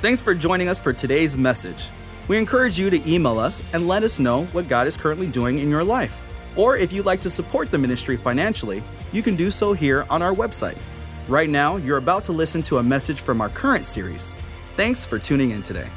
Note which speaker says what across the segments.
Speaker 1: Thanks for joining us for today's message. We encourage you to email us and let us know what God is currently doing in your life. Or if you'd like to support the ministry financially, you can do so here on our website. Right now, you're about to listen to a message from our current series. Thanks for tuning in today.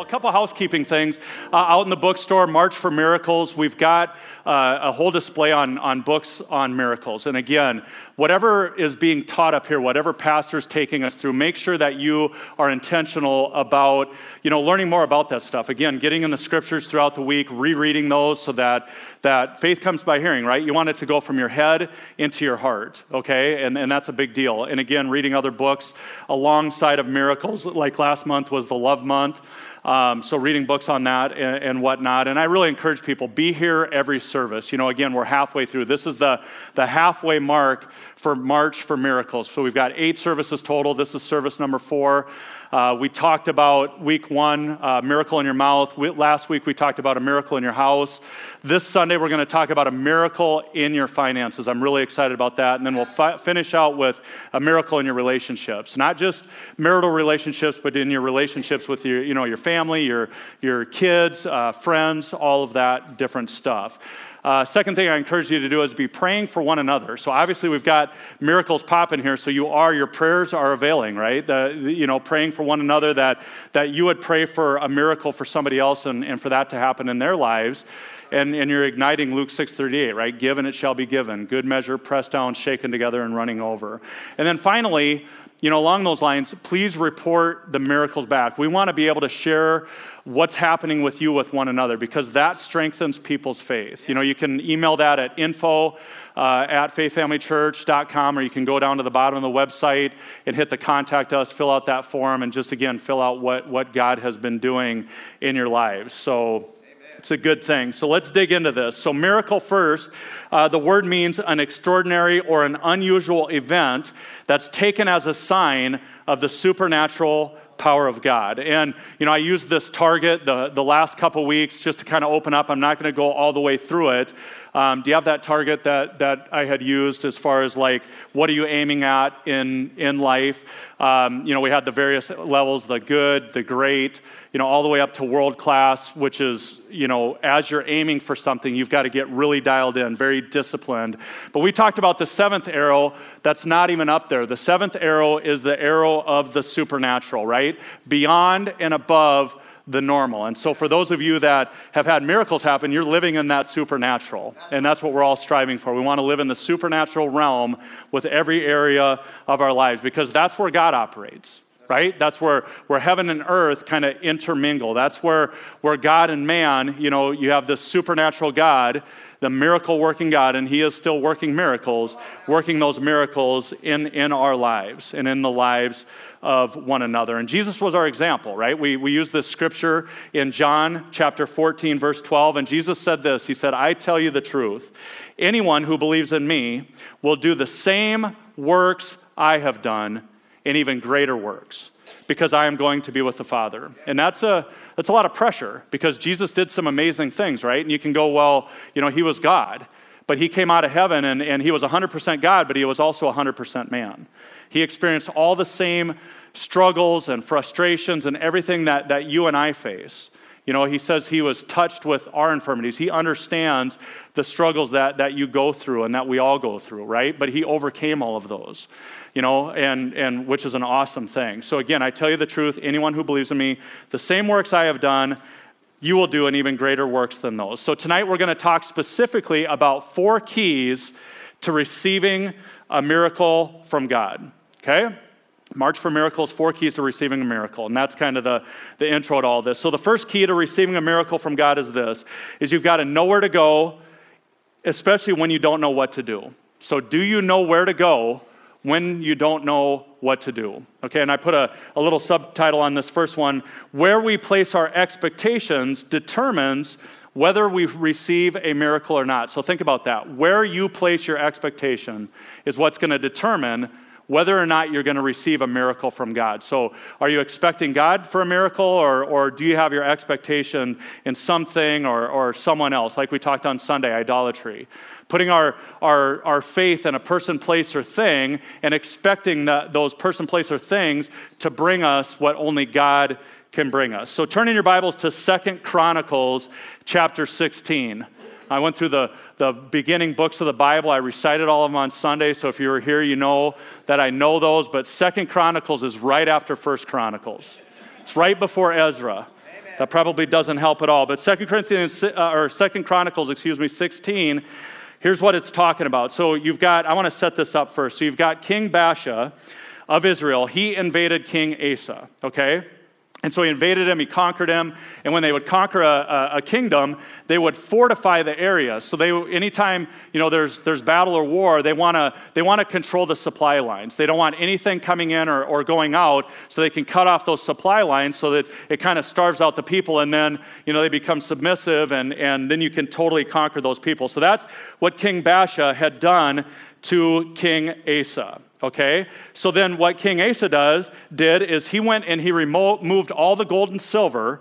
Speaker 2: Well, a couple housekeeping things. Uh, out in the bookstore, March for Miracles, we've got uh, a whole display on, on books on miracles. And again, whatever is being taught up here, whatever pastor's taking us through, make sure that you are intentional about, you know, learning more about that stuff. Again, getting in the scriptures throughout the week, rereading those so that, that faith comes by hearing, right? You want it to go from your head into your heart, okay? And, and that's a big deal. And again, reading other books alongside of miracles, like last month was the Love Month. Um, so reading books on that and, and, whatnot. And I really encourage people, be here every service. You know, again, we're halfway through. This is the, the halfway mark for March for Miracles. So we've got eight services total. This is service number four. Uh, we talked about week one, uh, miracle in your mouth. We, last week we talked about a miracle in your house. This Sunday we're going to talk about a miracle in your finances. I'm really excited about that. And then we'll fi- finish out with a miracle in your relationships, not just marital relationships, but in your relationships with your, you know, your family, your, your kids, uh, friends, all of that different stuff. Uh, second thing I encourage you to do is be praying for one another. So obviously we've got miracles popping here, so you are your prayers are availing, right? The, the, you know, praying for one another that that you would pray for a miracle for somebody else and, and for that to happen in their lives. And, and you're igniting Luke 6:38, right? Given it shall be given. Good measure, pressed down, shaken together, and running over. And then finally, you know, along those lines, please report the miracles back. We want to be able to share what's happening with you with one another because that strengthens people's faith. You know, you can email that at info uh, at faithfamilychurch.com or you can go down to the bottom of the website and hit the contact us, fill out that form, and just again, fill out what, what God has been doing in your lives. So, it's a good thing. So let's dig into this. So, miracle first, uh, the word means an extraordinary or an unusual event that's taken as a sign of the supernatural power of God. And, you know, I used this target the, the last couple weeks just to kind of open up. I'm not going to go all the way through it. Um, do you have that target that, that I had used as far as like, what are you aiming at in, in life? Um, you know, we had the various levels the good, the great, you know, all the way up to world class, which is, you know, as you're aiming for something, you've got to get really dialed in, very disciplined. But we talked about the seventh arrow that's not even up there. The seventh arrow is the arrow of the supernatural, right? Beyond and above the normal. And so, for those of you that have had miracles happen, you're living in that supernatural. And that's what we're all striving for. We want to live in the supernatural realm with every area of our lives because that's where God operates right? That's where, where heaven and earth kind of intermingle. That's where, where God and man, you know, you have this supernatural God, the miracle working God, and He is still working miracles, working those miracles in, in our lives and in the lives of one another. And Jesus was our example, right? We, we use this scripture in John chapter 14, verse 12, and Jesus said this He said, I tell you the truth. Anyone who believes in me will do the same works I have done and even greater works because I am going to be with the Father. And that's a, that's a lot of pressure because Jesus did some amazing things, right? And you can go, well, you know, he was God, but he came out of heaven and, and he was 100% God, but he was also 100% man. He experienced all the same struggles and frustrations and everything that, that you and I face. You know, he says he was touched with our infirmities. He understands the struggles that, that you go through and that we all go through, right? But he overcame all of those, you know, and, and which is an awesome thing. So, again, I tell you the truth anyone who believes in me, the same works I have done, you will do an even greater works than those. So, tonight we're going to talk specifically about four keys to receiving a miracle from God, okay? March for Miracles, four keys to receiving a miracle. And that's kind of the, the intro to all this. So the first key to receiving a miracle from God is this, is you've got to know where to go, especially when you don't know what to do. So do you know where to go when you don't know what to do? Okay, and I put a, a little subtitle on this first one. Where we place our expectations determines whether we receive a miracle or not. So think about that. Where you place your expectation is what's going to determine whether or not you're going to receive a miracle from God. So, are you expecting God for a miracle, or, or do you have your expectation in something or, or someone else, like we talked on Sunday, idolatry? Putting our, our, our faith in a person, place, or thing and expecting that those person, place, or things to bring us what only God can bring us. So turn in your Bibles to Second Chronicles chapter 16. I went through the, the beginning books of the Bible. I recited all of them on Sunday, so if you were here, you know that I know those. But Second Chronicles is right after First Chronicles. It's right before Ezra. Amen. That probably doesn't help at all. But Second Corinthians uh, or Second Chronicles, excuse me, 16. Here's what it's talking about. So you've got. I want to set this up first. So you've got King Baasha of Israel. He invaded King Asa. Okay. And so he invaded him, he conquered him, and when they would conquer a, a, kingdom, they would fortify the area. So they, anytime you know there's there's battle or war, they want to they want to control the supply lines. They don't want anything coming in or, or going out, so they can cut off those supply lines so that it kind of starves out the people, and then you know they become submissive, and and then you can totally conquer those people. So that's what King Baasha had done to King Asa. Okay? So then what King Asa does, did is he went and he removed all the gold and silver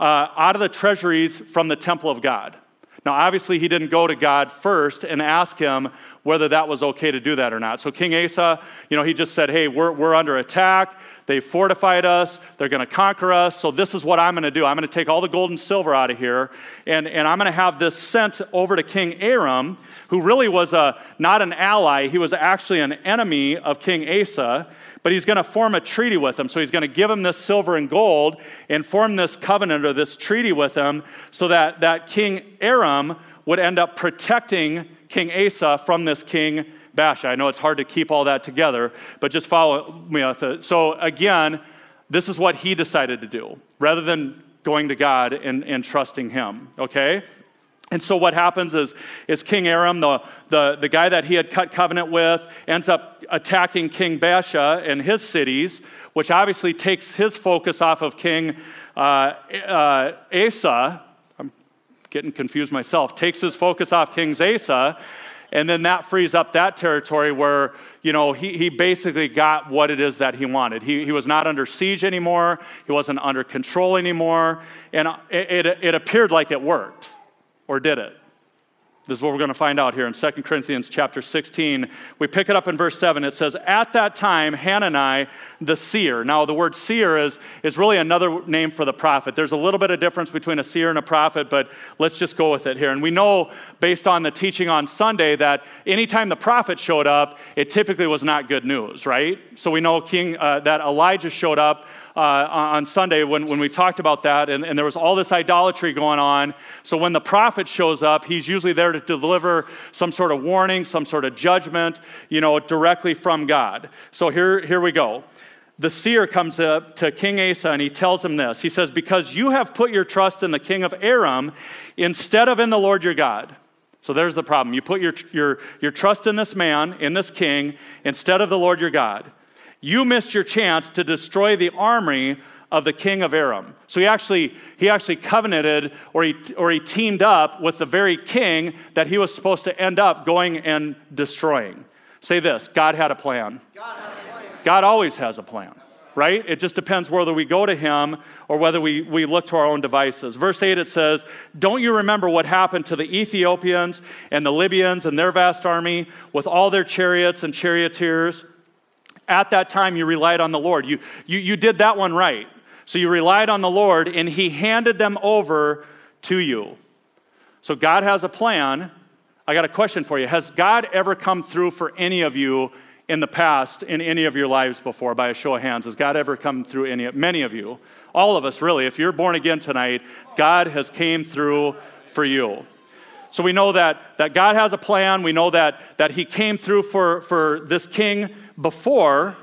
Speaker 2: uh, out of the treasuries from the temple of God. Now, obviously, he didn't go to God first and ask him whether that was okay to do that or not. So, King Asa, you know, he just said, Hey, we're, we're under attack. They fortified us. They're going to conquer us. So, this is what I'm going to do. I'm going to take all the gold and silver out of here, and, and I'm going to have this sent over to King Aram, who really was a, not an ally. He was actually an enemy of King Asa but he's going to form a treaty with him. So he's going to give him this silver and gold and form this covenant or this treaty with him so that, that King Aram would end up protecting King Asa from this King Baasha. I know it's hard to keep all that together, but just follow me with it. So again, this is what he decided to do rather than going to God and, and trusting him, okay? And so what happens is, is King Aram, the, the, the guy that he had cut covenant with, ends up attacking King Baasha and his cities, which obviously takes his focus off of King uh, uh, Asa. Getting confused myself. Takes his focus off King Asa, and then that frees up that territory where, you know, he, he basically got what it is that he wanted. He, he was not under siege anymore. He wasn't under control anymore. And it, it, it appeared like it worked. Or did it? This is what we're going to find out here in 2 Corinthians chapter 16. We pick it up in verse 7. It says, At that time, Hanani, the seer. Now, the word seer is, is really another name for the prophet. There's a little bit of difference between a seer and a prophet, but let's just go with it here. And we know, based on the teaching on Sunday, that anytime the prophet showed up, it typically was not good news, right? So we know King, uh, that Elijah showed up uh, on Sunday when, when we talked about that, and, and there was all this idolatry going on. So when the prophet shows up, he's usually there to deliver some sort of warning, some sort of judgment, you know, directly from God. So here, here we go the seer comes up to King Asa and he tells him this. He says, Because you have put your trust in the king of Aram instead of in the Lord your God. So there's the problem. You put your, your, your trust in this man, in this king, instead of the Lord your God you missed your chance to destroy the army of the king of Aram. So he actually, he actually covenanted or he, or he teamed up with the very king that he was supposed to end up going and destroying. Say this God had a plan. God, a plan. God always has a plan, right? It just depends whether we go to him or whether we, we look to our own devices. Verse 8 it says, Don't you remember what happened to the Ethiopians and the Libyans and their vast army with all their chariots and charioteers? At that time, you relied on the Lord. You, you, you did that one right. So you relied on the Lord, and He handed them over to you. So God has a plan. I got a question for you. Has God ever come through for any of you in the past, in any of your lives before, by a show of hands? Has God ever come through any, many of you? All of us, really. If you're born again tonight, God has came through for you. So we know that, that God has a plan. We know that, that He came through for, for this king before,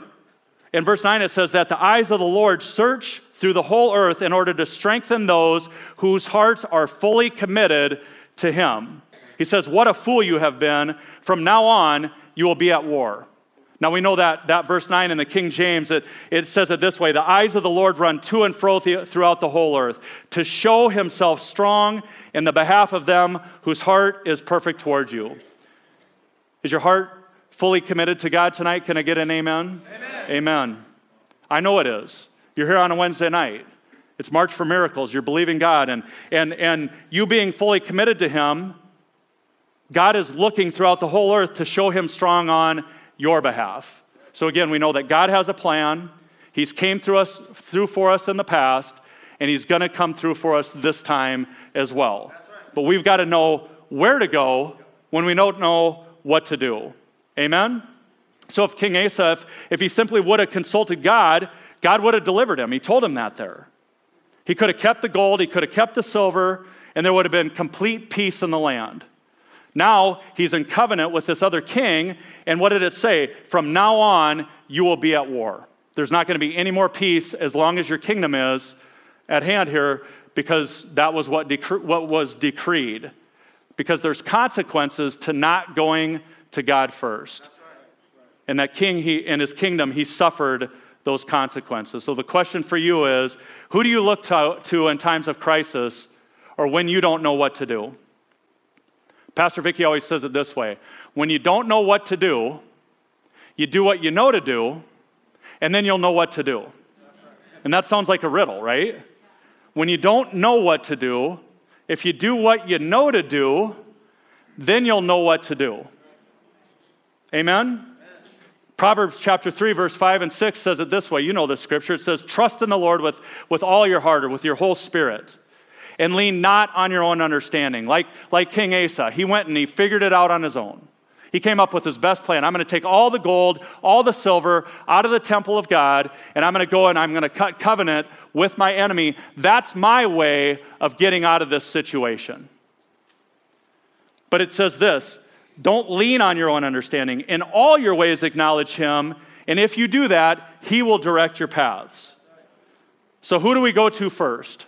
Speaker 2: in verse 9 it says that the eyes of the Lord search through the whole earth in order to strengthen those whose hearts are fully committed to him. He says, What a fool you have been. From now on, you will be at war. Now we know that, that verse 9 in the King James, it, it says it this way The eyes of the Lord run to and fro throughout the whole earth to show himself strong in the behalf of them whose heart is perfect towards you. Is your heart fully committed to God tonight? Can I get an amen? Amen. amen. I know it is. You're here on a Wednesday night. It's March for Miracles. You're believing God. And, and, and you being fully committed to Him, God is looking throughout the whole earth to show Him strong on your behalf. So again, we know that God has a plan. He's came through us through for us in the past, and He's going to come through for us this time as well. Right. But we've got to know where to go when we don't know what to do. Amen? So if King Asaph, if, he simply would have consulted God, God would have delivered him. He told him that there. He could have kept the gold, he could have kept the silver, and there would have been complete peace in the land. Now he's in covenant with this other king, and what did it say? From now on, you will be at war. There's not going to be any more peace as long as your kingdom is at hand here, because that was what, what was decreed. Because there's consequences to not going to God first. And that king, he, in his kingdom, he suffered those consequences. So the question for you is who do you look to, to in times of crisis or when you don't know what to do? Pastor Vicky always says it this way when you don't know what to do, you do what you know to do, and then you'll know what to do. And that sounds like a riddle, right? When you don't know what to do, if you do what you know to do, then you'll know what to do. Amen? Proverbs chapter 3, verse 5 and 6 says it this way. You know this scripture. It says, Trust in the Lord with, with all your heart or with your whole spirit, and lean not on your own understanding. Like, like King Asa, he went and he figured it out on his own. He came up with his best plan. I'm going to take all the gold, all the silver out of the temple of God, and I'm going to go and I'm going to cut covenant with my enemy. That's my way of getting out of this situation. But it says this don't lean on your own understanding. In all your ways, acknowledge him. And if you do that, he will direct your paths. So, who do we go to first?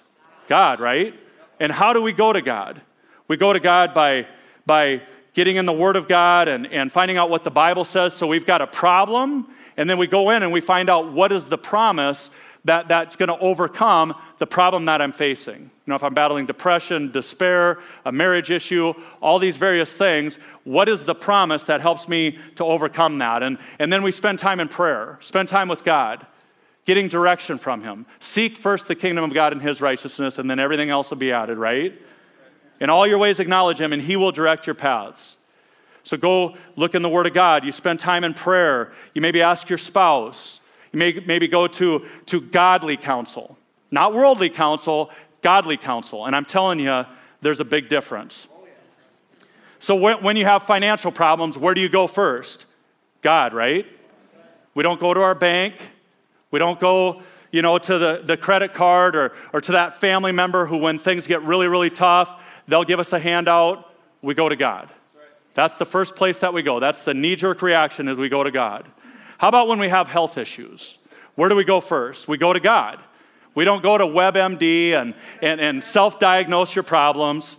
Speaker 2: God, right? And how do we go to God? We go to God by, by getting in the Word of God and, and finding out what the Bible says. So, we've got a problem, and then we go in and we find out what is the promise that, that's going to overcome the problem that I'm facing. You know, if I'm battling depression, despair, a marriage issue, all these various things, what is the promise that helps me to overcome that? And, and then we spend time in prayer, spend time with God, getting direction from Him. Seek first the kingdom of God and His righteousness, and then everything else will be added, right? In all your ways, acknowledge Him, and He will direct your paths. So go look in the Word of God. You spend time in prayer. You maybe ask your spouse. You may maybe go to, to godly counsel, not worldly counsel, godly counsel. And I'm telling you, there's a big difference. So when, when you have financial problems, where do you go first? God, right? We don't go to our bank. We don't go, you know, to the, the credit card or, or to that family member who, when things get really, really tough, they'll give us a handout. We go to God. That's the first place that we go. That's the knee jerk reaction as we go to God. How about when we have health issues? Where do we go first? We go to God. We don't go to WebMD and, and, and self diagnose your problems.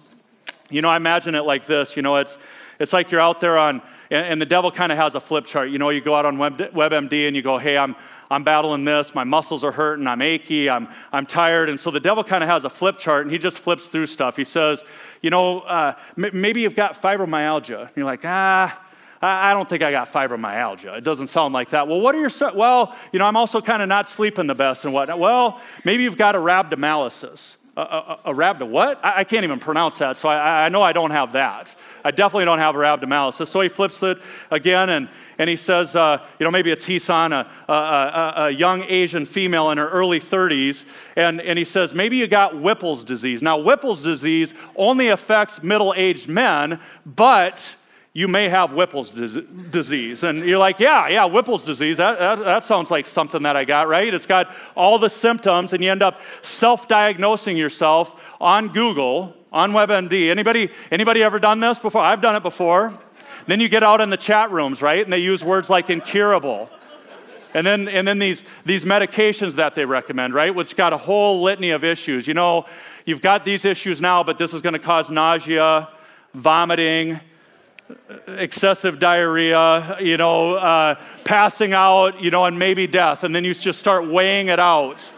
Speaker 2: You know, I imagine it like this. You know, it's, it's like you're out there on, and, and the devil kind of has a flip chart. You know, you go out on Web, WebMD and you go, hey, I'm, I'm battling this, my muscles are hurting, I'm achy, I'm, I'm tired. And so the devil kind of has a flip chart and he just flips through stuff. He says, you know, uh, m- maybe you've got fibromyalgia. And you're like, ah, I don't think I got fibromyalgia. It doesn't sound like that. Well, what are your, well, you know, I'm also kind of not sleeping the best and whatnot. Well, maybe you've got a rhabdomyolysis. A, a, a rhabdo, what? I, I, can't even pronounce that, so I, I, know I don't have that. I definitely don't have a rhabdomyolysis. So he flips it again and, and he says, uh, you know, maybe it's Hisan, a, a, a, young Asian female in her early 30s, and, and he says, maybe you got Whipple's disease. Now, Whipple's disease only affects middle aged men, but you may have Whipple's disease. And you're like, yeah, yeah, Whipple's disease. That, that, that, sounds like something that I got, right? It's got all the symptoms, and you end up self diagnosing yourself on Google, on WebMD. Anybody, anybody ever done this before? I've done it before. Then you get out in the chat rooms, right? And they use words like incurable. And then, and then these, these medications that they recommend, right? Which got a whole litany of issues. You know, you've got these issues now, but this is going to cause nausea, vomiting, excessive diarrhea, you know, uh, passing out, you know, and maybe death. And then you just start weighing it out.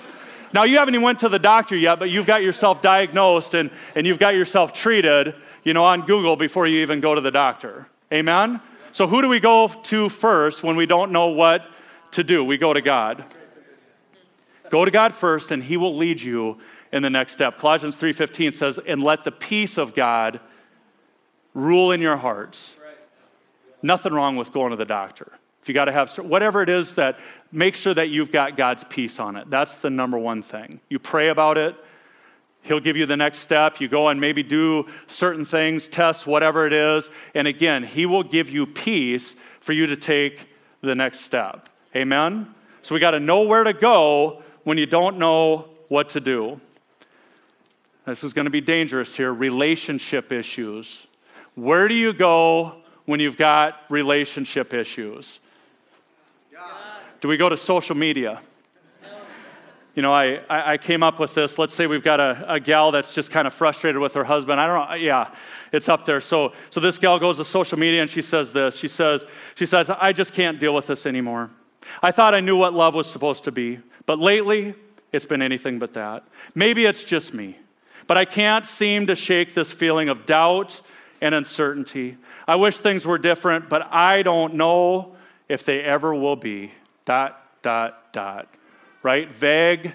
Speaker 2: Now, you haven't even went to the doctor yet, but you've got yourself diagnosed and, and you've got yourself treated, you know, on Google before you even go to the doctor. Amen? So, who do we go to first when we don't know what to do? We go to God. Go to God first, and He will lead you in the next step. Colossians 3:15 says, "And let the peace of God rule in your hearts." Nothing wrong with going to the doctor. If you got to have whatever it is that make sure that you've got God's peace on it. That's the number one thing. You pray about it. He'll give you the next step. You go and maybe do certain things, tests, whatever it is. And again, He will give you peace for you to take the next step. Amen? So we got to know where to go when you don't know what to do. This is going to be dangerous here relationship issues. Where do you go when you've got relationship issues? Do we go to social media? You know, I, I came up with this. Let's say we've got a, a gal that's just kind of frustrated with her husband. I don't know. Yeah, it's up there. So, so this gal goes to social media and she says this. She says, she says, I just can't deal with this anymore. I thought I knew what love was supposed to be, but lately it's been anything but that. Maybe it's just me, but I can't seem to shake this feeling of doubt and uncertainty. I wish things were different, but I don't know if they ever will be. Dot, dot, dot. Right? Vague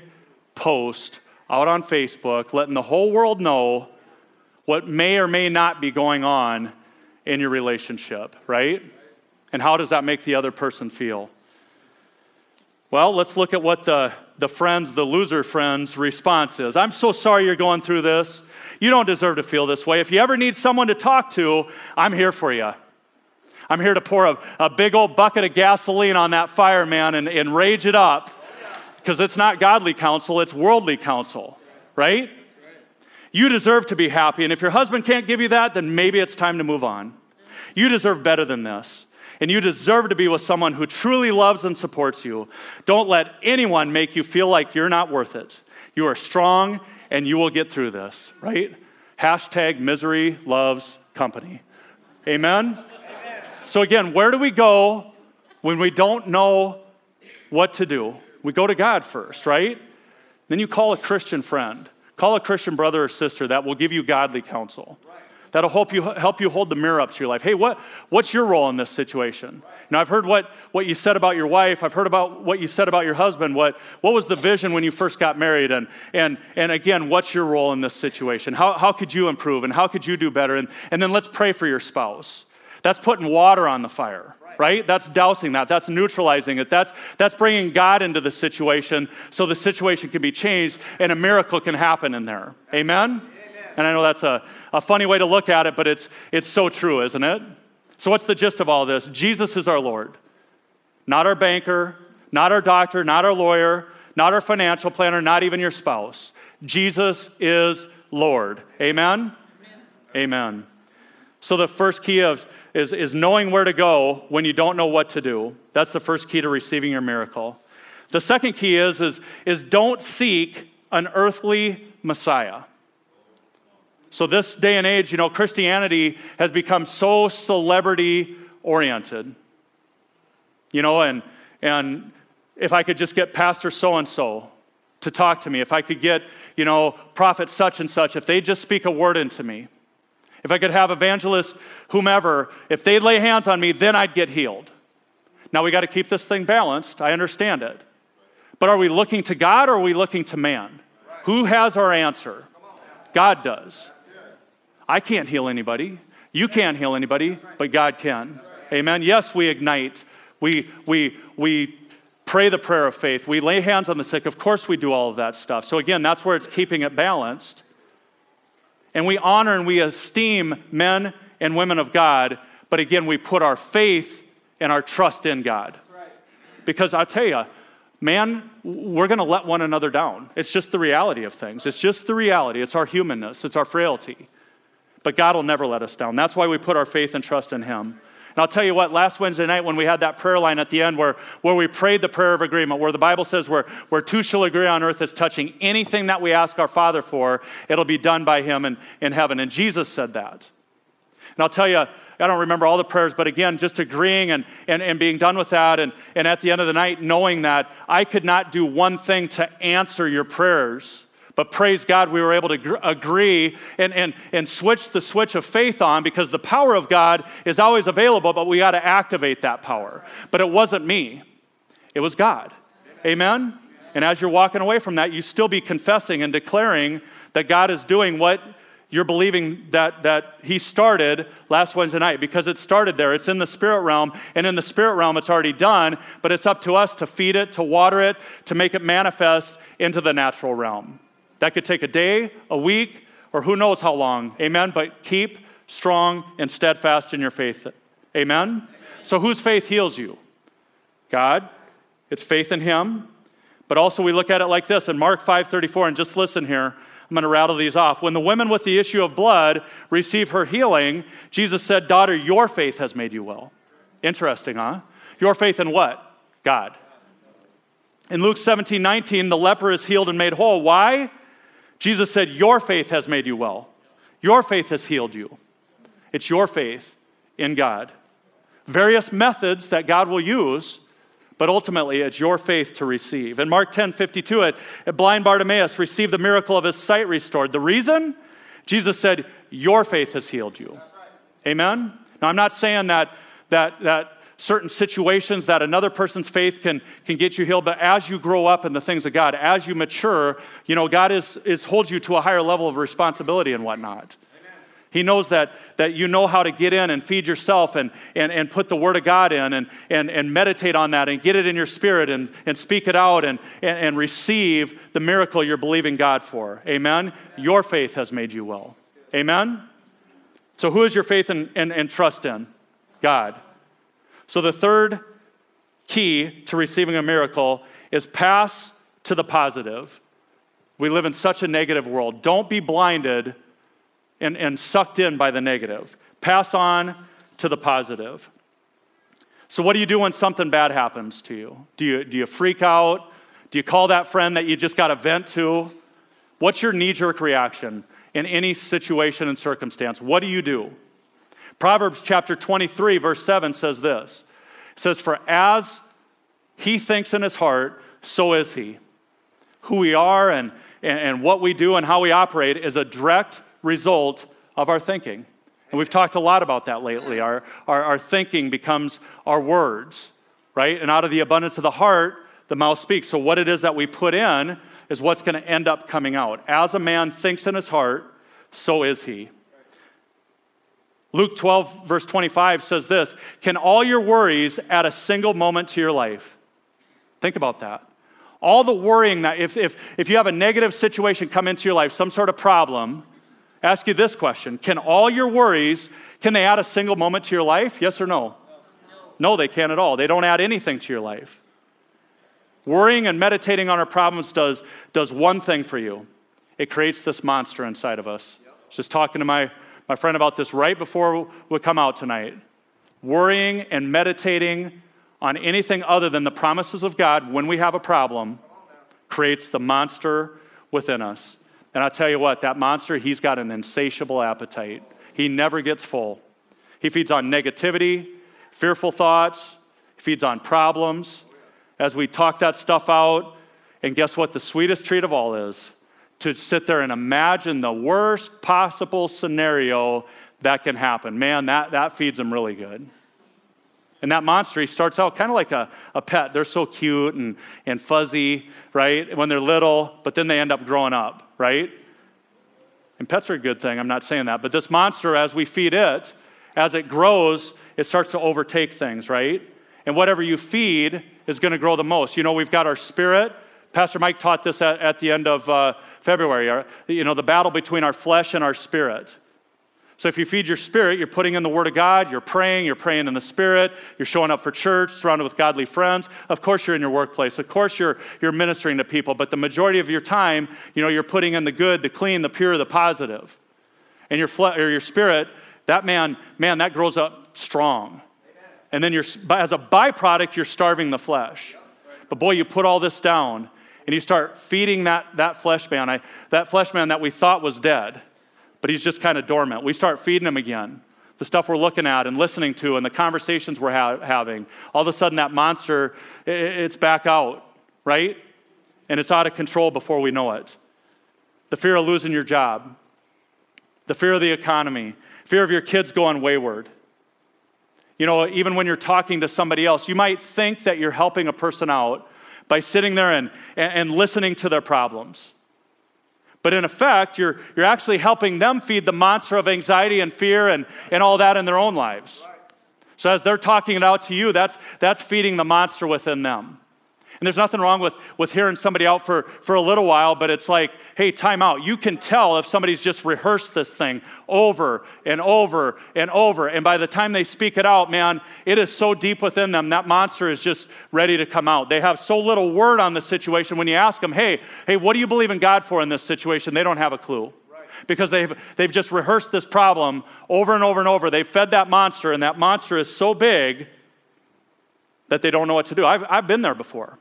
Speaker 2: post out on Facebook, letting the whole world know what may or may not be going on in your relationship, right? And how does that make the other person feel? Well, let's look at what the, the friends, the loser friends' response is. I'm so sorry you're going through this. You don't deserve to feel this way. If you ever need someone to talk to, I'm here for you. I'm here to pour a, a big old bucket of gasoline on that fire, man, and, and rage it up. Because it's not godly counsel, it's worldly counsel, right? You deserve to be happy. And if your husband can't give you that, then maybe it's time to move on. You deserve better than this and you deserve to be with someone who truly loves and supports you. Don't let anyone make you feel like you're not worth it. You are strong and you will get through this, right? Hashtag misery loves company. Amen? Amen? So, again, where do we go when we don't know what to do? We go to God first, right? Then you call a Christian friend, call a Christian brother or sister that will give you godly counsel. Right that'll help you, help you hold the mirror up to your life. Hey, what, what's your role in this situation? Now, I've heard what, what you said about your wife. I've heard about what you said about your husband. What, what was the vision when you first got married? And, and, and again, what's your role in this situation? How, how could you improve and how could you do better? And, and then let's pray for your spouse. That's putting water on the fire, right? That's dousing that. That's neutralizing it. That's, that's bringing God into the situation so the situation can be changed and a miracle can happen in there. Amen? And I know that's a, a funny way to look at it, but it's, it's so true, isn't it? So, what's the gist of all this? Jesus is our Lord, not our banker, not our doctor, not our lawyer, not our financial planner, not even your spouse. Jesus is Lord. Amen? Amen. Amen. So, the first key of, is, is knowing where to go when you don't know what to do. That's the first key to receiving your miracle. The second key is, is, is don't seek an earthly Messiah. So, this day and age, you know, Christianity has become so celebrity oriented. You know, and, and if I could just get Pastor so and so to talk to me, if I could get, you know, prophet such and such, if they just speak a word into me, if I could have evangelist whomever, if they'd lay hands on me, then I'd get healed. Now we got to keep this thing balanced. I understand it. But are we looking to God or are we looking to man? Who has our answer? God does. I can't heal anybody. You can't heal anybody, but God can. Amen. Yes, we ignite. We, we, we pray the prayer of faith. We lay hands on the sick. Of course, we do all of that stuff. So, again, that's where it's keeping it balanced. And we honor and we esteem men and women of God, but again, we put our faith and our trust in God. Because I tell you, man, we're going to let one another down. It's just the reality of things. It's just the reality. It's our humanness, it's our frailty. But God will never let us down. That's why we put our faith and trust in Him. And I'll tell you what, last Wednesday night when we had that prayer line at the end where, where we prayed the prayer of agreement, where the Bible says where, where two shall agree on earth is touching anything that we ask our Father for, it'll be done by Him in, in heaven. And Jesus said that. And I'll tell you, I don't remember all the prayers, but again, just agreeing and, and, and being done with that, and, and at the end of the night, knowing that I could not do one thing to answer your prayers But praise God, we were able to gr- agree and, and, and switch the switch of faith on because the power of God is always available, but we got to activate that power. But it wasn't me, it was God. Amen? And as you're walking away from that, you still be confessing and declaring that God is doing what you're believing that, that he started last Wednesday night because it started there. It's in the spirit realm, and in the spirit realm, it's already done, but it's up to us to feed it, to water it, to make it manifest into the natural realm. That could take a day, a week, or who knows how long. Amen? But keep strong and steadfast in your faith. Amen? So, whose faith heals you? God. It's faith in Him. But also, we look at it like this in Mark 5:34, and just listen here. I'm going to rattle these off. When the woman with the issue of blood received her healing, Jesus said, Daughter, your faith has made you well. Interesting, huh? Your faith in what? God. In Luke 17 19, the leper is healed and made whole. Why? Jesus said, Your faith has made you well. Your faith has healed you. It's your faith in God. Various methods that God will use but ultimately it's your faith to receive. In Mark 10 52, it, blind Bartimaeus received the miracle of his sight restored. The reason? Jesus said, Your faith has healed you. Right. Amen? Now, I'm not saying that, that, that certain situations that another person's faith can, can get you healed, but as you grow up in the things of God, as you mature, you know, God is, is holds you to a higher level of responsibility and whatnot. He knows that, that you know how to get in and feed yourself and, and, and put the Word of God in and, and, and meditate on that and get it in your spirit and, and speak it out and, and, and receive the miracle you're believing God for. Amen? Your faith has made you well. Amen? So, who is your faith and, and, and trust in? God. So, the third key to receiving a miracle is pass to the positive. We live in such a negative world. Don't be blinded and, and sucked in by the negative. Pass on to the positive. So, what do you do when something bad happens to you? Do you, do you freak out? Do you call that friend that you just got a vent to? What's your knee jerk reaction in any situation and circumstance? What do you do? Proverbs chapter 23, verse 7 says this It says, For as he thinks in his heart, so is he. Who we are and, and, and what we do and how we operate is a direct result of our thinking. And we've talked a lot about that lately. Our, our, our, thinking becomes our words, right? And out of the abundance of the heart, the mouth speaks. So, what it is that we put in is what's going to end up coming out. As a man thinks in his heart, so is he. Luke 12, verse 25 says this Can all your worries add a single moment to your life? Think about that. All the worrying that if, if, if you have a negative situation come into your life, some sort of problem, ask you this question Can all your worries, can they add a single moment to your life? Yes or no? No, they can't at all. They don't add anything to your life. Worrying and meditating on our problems does, does one thing for you it creates this monster inside of us. Just talking to my, my friend about this right before we come out tonight. Worrying and meditating on anything other than the promises of God when we have a problem creates the monster within us. And I'll tell you what, that monster, he's got an insatiable appetite. He never gets full. He feeds on negativity, fearful thoughts, he feeds on problems. As we talk that stuff out, and guess what? The sweetest treat of all is to sit there and imagine the worst possible scenario that can happen. Man, that, that feeds him really good. And that monster, he starts out kind of like a, a pet. They're so cute and, and fuzzy, right, when they're little, but then they end up growing up, right? And pets are a good thing, I'm not saying that. But this monster, as we feed it, as it grows, it starts to overtake things, right? And whatever you feed is going to grow the most. You know, we've got our spirit. Pastor Mike taught this at, at the end of uh, February. Our, you know, the battle between our flesh and our spirit. So if you feed your spirit, you're putting in the Word of God, you're praying, you're praying in the Spirit, you're showing up for church, surrounded with godly friends. Of course, you're in your workplace. Of course, you're, you're ministering to people. But the majority of your time, you know, you're putting in the good, the clean, the pure, the positive. And your, fle- or your spirit, that man, man, that grows up strong. And then you're, as a byproduct, you're starving the flesh. But boy, you put all this down and you start feeding that, that flesh man, I, that flesh man that we thought was dead but he's just kind of dormant. We start feeding him again. The stuff we're looking at and listening to and the conversations we're ha- having. All of a sudden, that monster, it, it's back out, right? And it's out of control before we know it. the fear of losing your job, the fear of the economy, fear of your kids going wayward. You know, even when you're talking to somebody else, you might think that you're helping a person out by sitting there and, and, listening to their problems. But in effect, you're, you're actually helping them feed the monster of anxiety and fear and, and all that in their own lives. So as they're talking it out to you, that's, that's feeding the monster within them. And there's nothing wrong with, with hearing somebody out for, for a little while, but it's like, hey, time out. You can tell if somebody's just rehearsed this thing over and over and over. And by the time they speak it out, man, it is so deep within them, that monster is just ready to come out. They have so little word on the situation. When you ask them, hey, hey, what do you believe in God for in this situation? They don't have a clue because they've, they've just rehearsed this problem over and over and over. They've fed that monster, and that monster is so big that they don't know what to do. I've, I've been there before.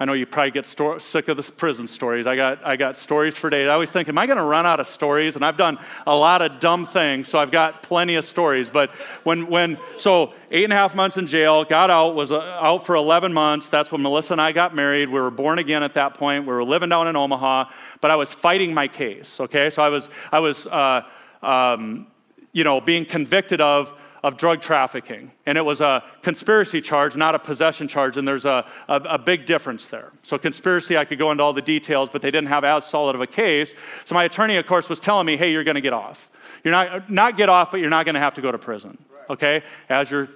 Speaker 2: I know you probably get sto- sick of the prison stories. I got, I got stories for days. I always think, am I going to run out of stories? And I've done a lot of dumb things, so I've got plenty of stories. But when, when so eight and a half months in jail, got out, was uh, out for 11 months. That's when Melissa and I got married. We were born again at that point. We were living down in Omaha, but I was fighting my case, okay? So I was, I was uh, um, you know, being convicted of of drug trafficking. And it was a conspiracy charge, not a possession charge, and there's a, a, a, big difference there. So, conspiracy, I could go into all the details, but they didn't have as solid of a case. So, my attorney, of course, was telling me, hey, you're going to get off. You're not, not get off, but you're not going to have to go to prison, okay? As you're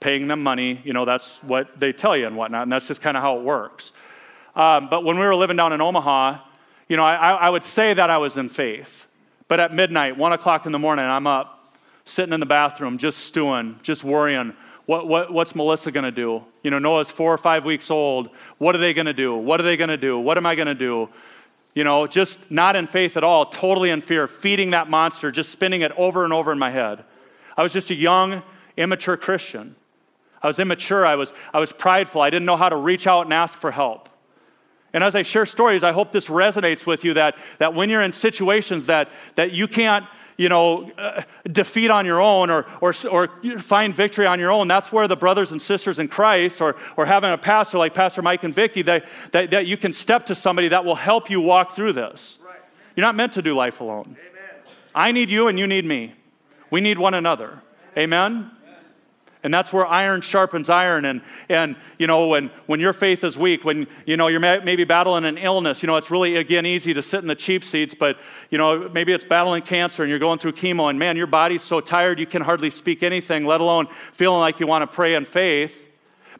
Speaker 2: paying them money, you know, that's what they tell you and whatnot, and that's just kind of how it works. Um, but when we were living down in Omaha, you know, I, I would say that I was in faith. But at midnight, one o'clock in the morning, I'm up sitting in the bathroom, just stewing, just worrying. What, what, what's Melissa going to do? You know, Noah's four or five weeks old. What are they going to do? What are they going to do? What am I going to do? You know, just not in faith at all, totally in fear, feeding that monster, just spinning it over and over in my head. I was just a young, immature Christian. I was immature. I was, I was prideful. I didn't know how to reach out and ask for help. And as I share stories, I hope this resonates with you that, that when you're in situations that, that you can't you know, uh, defeat on your own or, or, or find victory on your own. That's where the brothers and sisters in Christ or, or having a pastor like Pastor Mike and Vicky, that, that, that you can step to somebody that will help you walk through this. Right. You're not meant to do life alone. Amen. I need you and you need me. We need one another. Amen? And that's where iron sharpens iron. And, and you know, when, when your faith is weak, when, you know, you're maybe battling an illness, you know, it's really, again, easy to sit in the cheap seats, but, you know, maybe it's battling cancer and you're going through chemo and, man, your body's so tired you can hardly speak anything, let alone feeling like you want to pray in faith.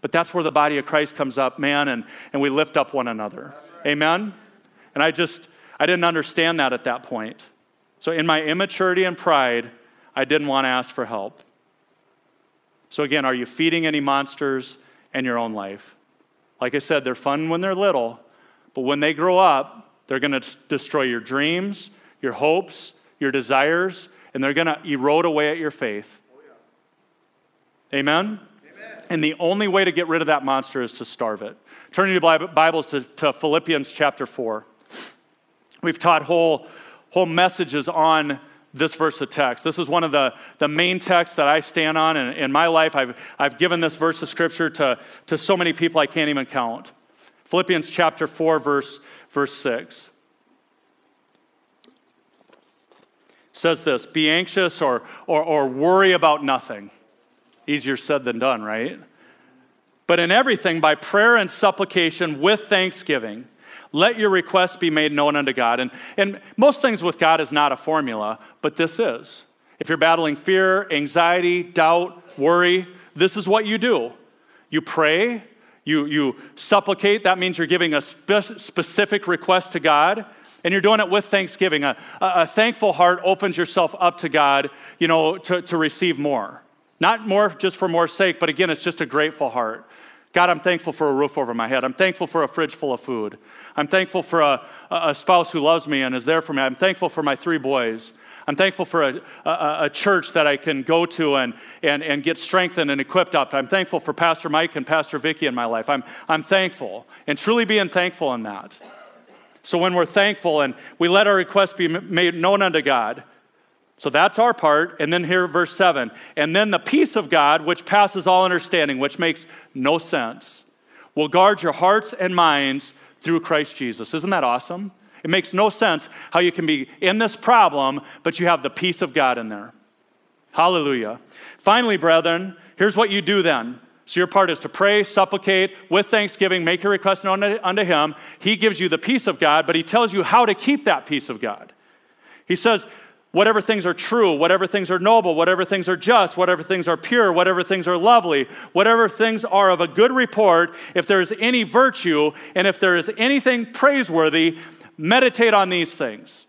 Speaker 2: But that's where the body of Christ comes up, man, and, and we lift up one another. Right. Amen? And I just, I didn't understand that at that point. So in my immaturity and pride, I didn't want to ask for help. So, again, are you feeding any monsters in your own life? Like I said, they're fun when they're little, but when they grow up, they're going to destroy your dreams, your hopes, your desires, and they're going to erode away at your faith. Amen? Amen? And the only way to get rid of that monster is to starve it. Turning your Bibles to, to Philippians chapter 4. We've taught whole, whole messages on this verse of text. This is one of the, the main texts that I stand on in, in my life. I've, I've given this verse of scripture to, to so many people I can't even count. Philippians chapter 4, verse, verse 6. says this Be anxious or, or, or worry about nothing. Easier said than done, right? But in everything, by prayer and supplication with thanksgiving, let your requests be made known unto God. And, and most things with God is not a formula, but this is. If you're battling fear, anxiety, doubt, worry, this is what you do. You pray, you, you supplicate. That means you're giving a spe- specific request to God, and you're doing it with thanksgiving. A, a, thankful heart opens yourself up to God, you know, to, to receive more. Not more just for more sake, but again, it's just a grateful heart. God, I'm thankful for a roof over my head. I'm thankful for a fridge full of food. I'm thankful for a, a spouse who loves me and is there for me. I'm thankful for my three boys. I'm thankful for a, a, a, church that I can go to and, and, and get strengthened and equipped up. I'm thankful for Pastor Mike and Pastor Vicky in my life. I'm, I'm thankful and truly being thankful in that. So when we're thankful and we let our requests be made known unto God, so that's our part. And then here, verse 7. And then the peace of God, which passes all understanding, which makes no sense, will guard your hearts and minds through Christ Jesus. Isn't that awesome? It makes no sense how you can be in this problem, but you have the peace of God in there. Hallelujah. Finally, brethren, here's what you do then. So, your part is to pray, supplicate with thanksgiving, make your request known unto Him. He gives you the peace of God, but He tells you how to keep that peace of God. He says, whatever things are true, whatever things are noble, whatever things are just, whatever things are pure, whatever things are lovely, whatever things are of a good report, if there is any virtue, and if there is anything praiseworthy, meditate on these things.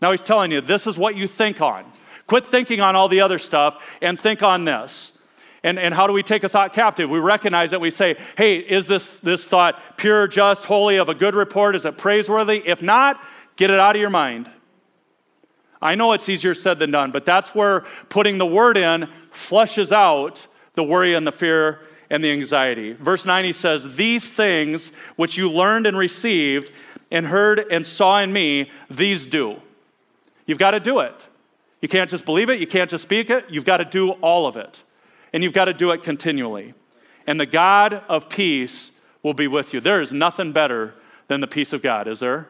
Speaker 2: Now he's telling you, this is what you think on. Quit thinking on all the other stuff and think on this. And, and how do we take a thought captive? We recognize that we say, hey, is this, this thought pure, just, holy, of a good report? Is it praiseworthy? If not, get it out of your mind. I know it's easier said than done, but that's where putting the word in flushes out the worry and the fear and the anxiety. Verse 90 says, These things which you learned and received and heard and saw in me, these do. You've got to do it. You can't just believe it, you can't just speak it, you've got to do all of it. And you've got to do it continually. And the God of peace will be with you. There is nothing better than the peace of God, is there?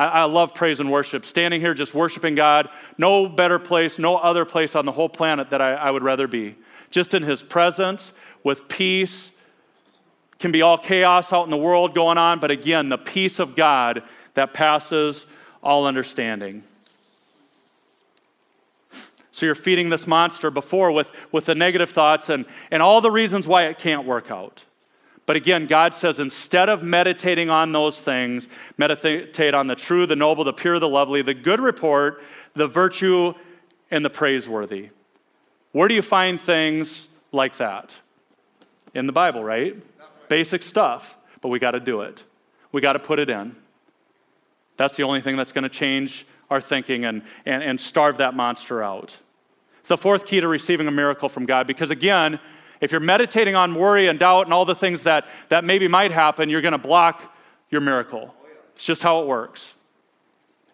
Speaker 2: I, I love praise and worship. Standing here just worshiping God, no better place, no other place on the whole planet that I, I would rather be. Just in His presence with peace. Can be all chaos out in the world going on, but again, the peace of God that passes all understanding. So you're feeding this monster before with, with the negative thoughts and, and all the reasons why it can't work out. But again, God says instead of meditating on those things, meditate on the true, the noble, the pure, the lovely, the good report, the virtue, and the praiseworthy. Where do you find things like that? In the Bible, right? Basic stuff, but we got to do it. We got to put it in. That's the only thing that's going to change our thinking and, and, and starve that monster out. The fourth key to receiving a miracle from God, because again, if you're meditating on worry and doubt and all the things that, that maybe might happen, you're going to block your miracle. It's just how it works.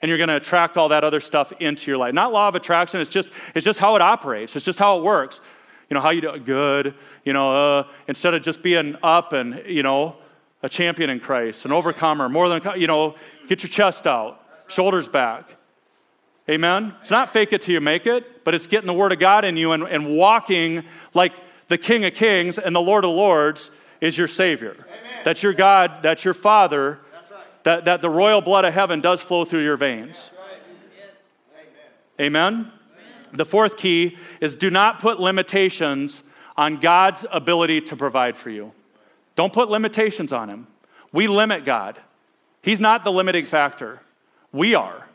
Speaker 2: And you're going to attract all that other stuff into your life. Not law of attraction, it's just, it's just how it operates, it's just how it works. You know, how you do good, you know, uh, instead of just being up and, you know, a champion in Christ, an overcomer, more than, you know, get your chest out, shoulders back. Amen? It's not fake it till you make it, but it's getting the Word of God in you and, and walking like the King of Kings and the Lord of Lords is your Savior. Amen. That's your God, that's your Father, that's right. that, that the royal blood of heaven does flow through your veins. Right. Amen? Amen? The fourth key is do not put limitations on God's ability to provide for you. Don't put limitations on Him. We limit God, He's not the limiting factor. We are.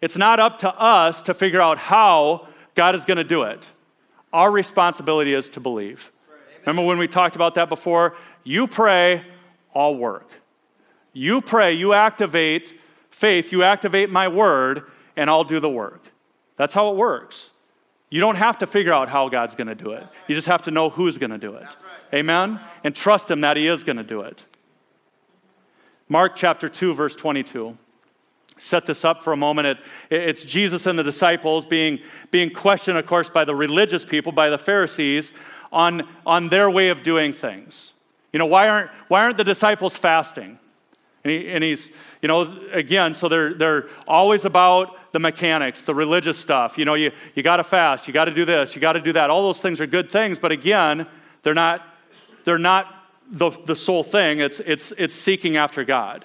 Speaker 2: It's not up to us to figure out how God is going to do it. Our responsibility is to believe. Remember when we talked about that before? You pray, I'll work. You pray, you activate faith, you activate my word, and I'll do the work. That's how it works. You don't have to figure out how God's going to do it. You just have to know who's going to do it. Amen? And trust Him that He is going to do it. Mark chapter 2, verse 22 set this up for a moment. It, it's Jesus and the disciples being, being questioned, of course, by the religious people, by the Pharisees, on, on their way of doing things. You know, why aren't, why aren't the disciples fasting? And, he, and he's, you know, again, so they're, they're always about the mechanics, the religious stuff. You know, you, you got to fast, you got to do this, you got to do that. All those things are good things, but again, they're not, they're not the, the sole thing. It's, it's, it's seeking after God.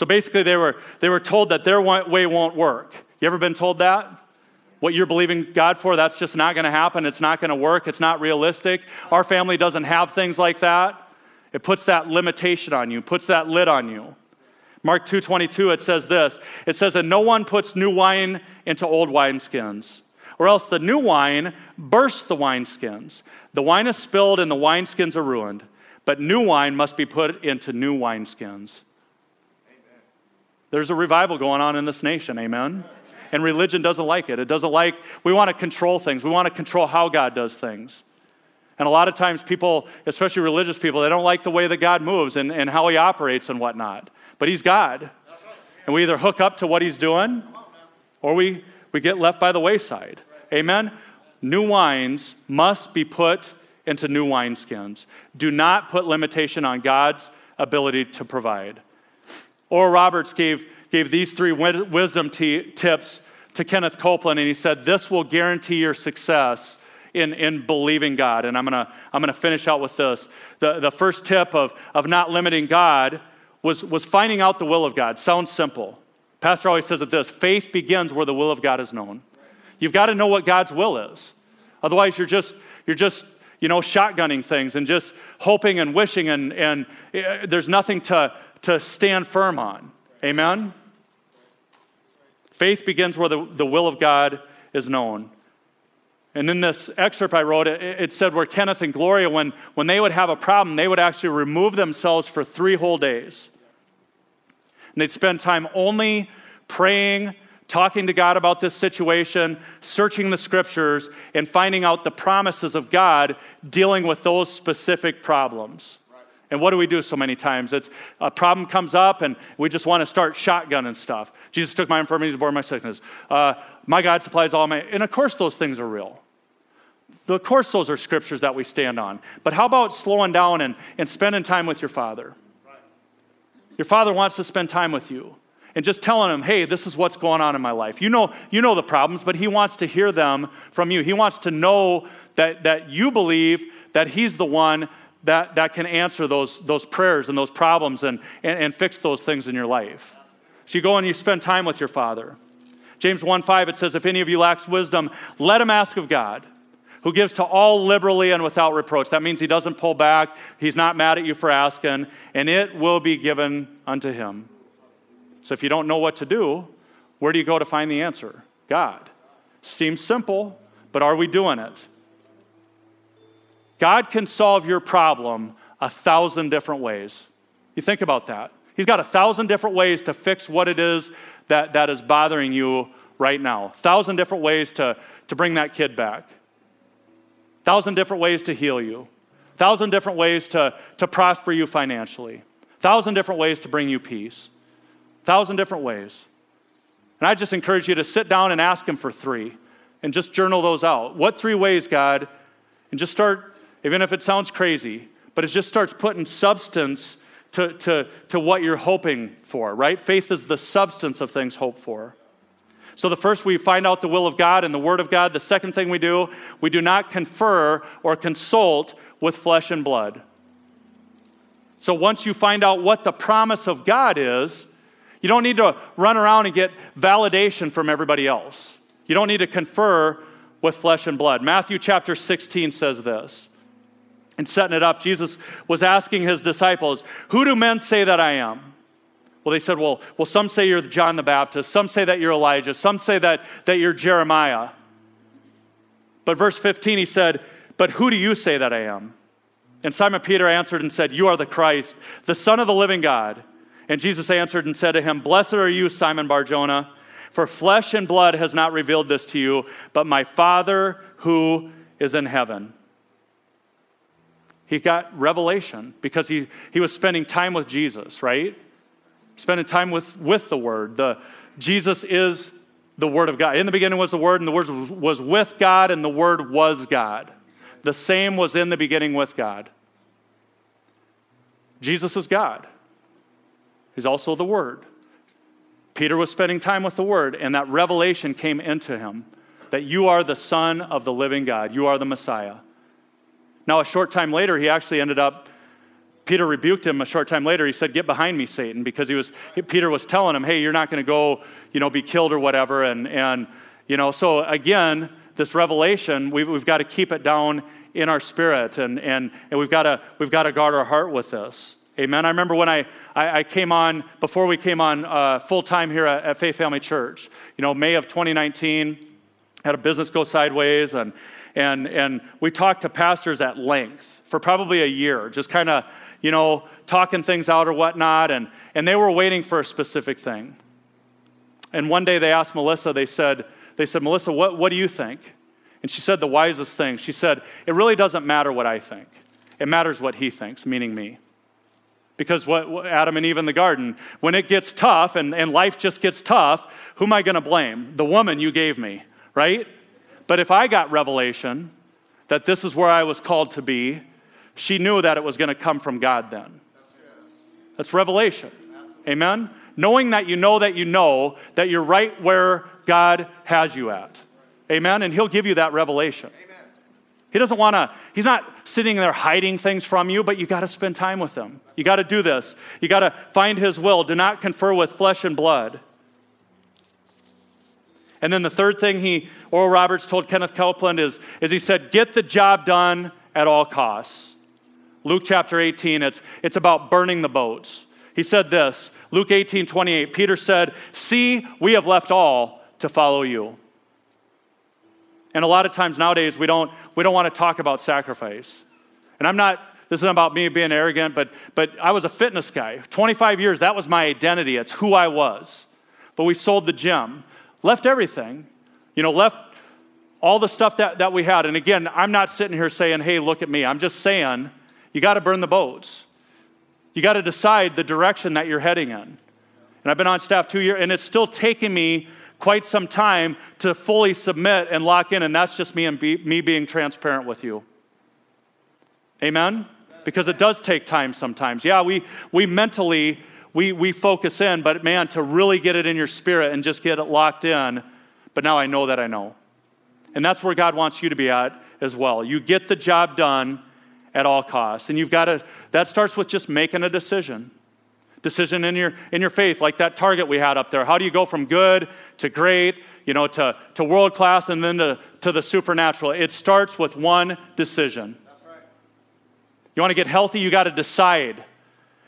Speaker 2: So basically, they were, they were told that their way won't work. You ever been told that? What you're believing God for, that's just not going to happen. It's not going to work. It's not realistic. Our family doesn't have things like that. It puts that limitation on you, puts that lid on you. Mark 2:22 it says this. It says that no one puts new wine into old wineskins, or else the new wine bursts the wineskins. The wine is spilled and the wineskins are ruined, but new wine must be put into new wineskins. There's a revival going on in this nation, amen? And religion doesn't like it. It doesn't like, we want to control things. We want to control how God does things. And a lot of times, people, especially religious people, they don't like the way that God moves and, and how He operates and whatnot. But He's God. And we either hook up to what He's doing or we, we get left by the wayside. Amen? New wines must be put into new wineskins. Do not put limitation on God's ability to provide. Oral Roberts gave, gave these three wisdom t- tips to Kenneth Copeland, and he said, This will guarantee your success in, in believing God. And I'm going to I'm gonna finish out with this. The, the first tip of, of not limiting God was, was finding out the will of God. Sounds simple. Pastor always says it this faith begins where the will of God is known. You've got to know what God's will is. Otherwise, you're just, you're just you know, shotgunning things and just hoping and wishing, and, and uh, there's nothing to, to stand firm on. Amen? Faith begins where the, the will of God is known. And in this excerpt I wrote, it, it said where Kenneth and Gloria, when, when they would have a problem, they would actually remove themselves for three whole days. And they'd spend time only praying, talking to God about this situation, searching the scriptures, and finding out the promises of God dealing with those specific problems. And what do we do so many times? It's a problem comes up and we just want to start shotgunning stuff. Jesus took my infirmities, and bore my sickness. Uh, my God supplies all my. And of course, those things are real. Of course, those are scriptures that we stand on. But how about slowing down and, and spending time with your Father? Your Father wants to spend time with you and just telling him, hey, this is what's going on in my life. You know, you know the problems, but he wants to hear them from you. He wants to know that, that you believe that he's the one that, that can answer those, those prayers and those problems and, and, and fix those things in your life. So you go and you spend time with your Father. James 1 5, it says, If any of you lacks wisdom, let him ask of God, who gives to all liberally and without reproach. That means he doesn't pull back, he's not mad at you for asking, and it will be given unto him. So if you don't know what to do, where do you go to find the answer? God. Seems simple, but are we doing it? God can solve your problem a thousand different ways. You think about that. He's got a thousand different ways to fix what it is that, that is bothering you right now. A thousand different ways to, to bring that kid back. A thousand different ways to heal you. A thousand different ways to, to prosper you financially. A thousand different ways to bring you peace. Thousand different ways. And I just encourage you to sit down and ask Him for three and just journal those out. What three ways, God? And just start even if it sounds crazy, but it just starts putting substance to, to, to what you're hoping for, right? Faith is the substance of things hoped for. So, the first, we find out the will of God and the Word of God. The second thing we do, we do not confer or consult with flesh and blood. So, once you find out what the promise of God is, you don't need to run around and get validation from everybody else. You don't need to confer with flesh and blood. Matthew chapter 16 says this and setting it up, Jesus was asking his disciples, Who do men say that I am? Well, they said, Well, well some say you're John the Baptist, some say that you're Elijah, some say that, that you're Jeremiah. But verse 15, he said, But who do you say that I am? And Simon Peter answered and said, You are the Christ, the Son of the living God. And Jesus answered and said to him, Blessed are you, Simon Barjona, for flesh and blood has not revealed this to you, but my Father who is in heaven. He got revelation because he, he was spending time with Jesus, right? Spending time with, with the Word. The, Jesus is the Word of God. In the beginning was the Word, and the Word was with God, and the Word was God. The same was in the beginning with God. Jesus is God. He's also the Word. Peter was spending time with the Word, and that revelation came into him that you are the Son of the living God, you are the Messiah. Now, a short time later, he actually ended up, Peter rebuked him a short time later. He said, Get behind me, Satan, because he was, Peter was telling him, Hey, you're not going to go, you know, be killed or whatever. And, and you know, so again, this revelation, we've, we've got to keep it down in our spirit and, and, and we've, got to, we've got to guard our heart with this. Amen. I remember when I, I, I came on, before we came on uh, full time here at, at Faith Family Church, you know, May of 2019, had a business go sideways and, and, and we talked to pastors at length for probably a year, just kind of, you know, talking things out or whatnot. And, and they were waiting for a specific thing. And one day they asked Melissa, they said, they said, Melissa, what, what do you think? And she said the wisest thing. She said, It really doesn't matter what I think. It matters what he thinks, meaning me. Because what Adam and Eve in the garden, when it gets tough and, and life just gets tough, who am I going to blame? The woman you gave me, right? But if I got revelation that this is where I was called to be, she knew that it was going to come from God then. That's revelation. Amen? Knowing that you know that you know that you're right where God has you at. Amen? And He'll give you that revelation. He doesn't want to, he's not sitting there hiding things from you, but you got to spend time with him. You got to do this. You got to find his will. Do not confer with flesh and blood. And then the third thing he, Oral Roberts told Kenneth Copeland is, is he said, get the job done at all costs. Luke chapter 18, it's, it's about burning the boats. He said this Luke 18, 28, Peter said, See, we have left all to follow you. And a lot of times nowadays, we don't, we don't want to talk about sacrifice. And I'm not, this isn't about me being arrogant, but, but I was a fitness guy. 25 years, that was my identity. It's who I was. But we sold the gym, left everything, you know, left all the stuff that, that we had. And again, I'm not sitting here saying, hey, look at me. I'm just saying, you got to burn the boats. You got to decide the direction that you're heading in. And I've been on staff two years, and it's still taking me quite some time to fully submit and lock in, and that's just me and be, me being transparent with you. Amen? Because it does take time sometimes. Yeah, we, we mentally we, we focus in, but man, to really get it in your spirit and just get it locked in, but now I know that I know. And that's where God wants you to be at as well. You get the job done at all costs. And you've got to, that starts with just making a decision. Decision in your, in your faith, like that target we had up there. How do you go from good to great, you know, to, to world class and then to, to the supernatural? It starts with one decision. Right. You want to get healthy, you got to decide.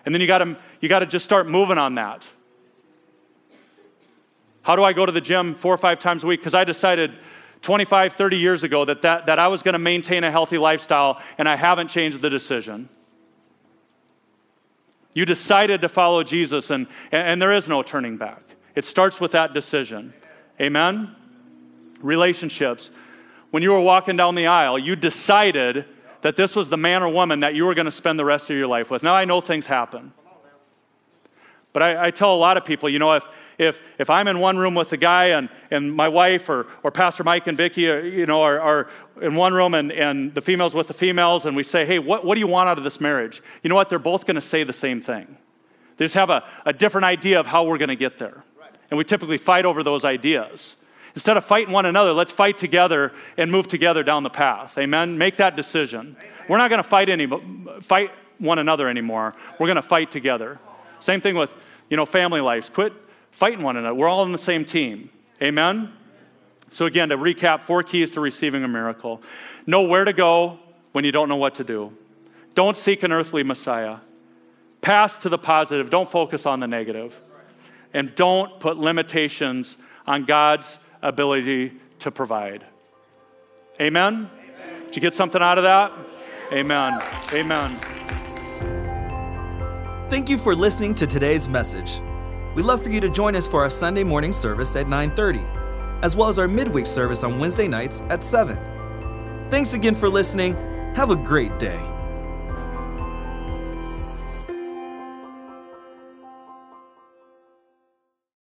Speaker 2: And then you got to you got to just start moving on that. How do I go to the gym four or five times a week? Because I decided 25, 30 years ago that, that, that I was going to maintain a healthy lifestyle, and I haven't changed the decision. You decided to follow Jesus, and, and there is no turning back. It starts with that decision. Amen? Relationships. When you were walking down the aisle, you decided that this was the man or woman that you were going to spend the rest of your life with. Now, I know things happen. But I, I tell a lot of people, you know, if, if, if I'm in one room with a guy and, and my wife or, or Pastor Mike and Vicki, are, uh, you know, are, are in one room and, and the females with the females, and we say, hey, what, what do you want out of this marriage? You know what? They're both going to say the same thing. They just have a, a different idea of how we're going to get there. Right. And we typically fight over those ideas. Instead of fighting one another, let's fight together and move together down the path. Amen? Make that decision. Amen. We're not going to fight, any, fight one another anymore. We're going to fight together. Same thing with, you know, family lives. Quit fighting one another. We're all on the same team. Amen? So, again, to recap, four keys to receiving a miracle know where to go when you don't know what to do, don't seek an earthly Messiah, pass to the positive, don't focus on the negative, and don't put limitations on God's ability to provide. Amen? Amen. Did you get something out of that? Amen. Amen.
Speaker 1: Thank you for listening to today's message. We'd love for you to join us for our Sunday morning service at 9:30, as well as our midweek service on Wednesday nights at 7. Thanks again for listening. Have a great day.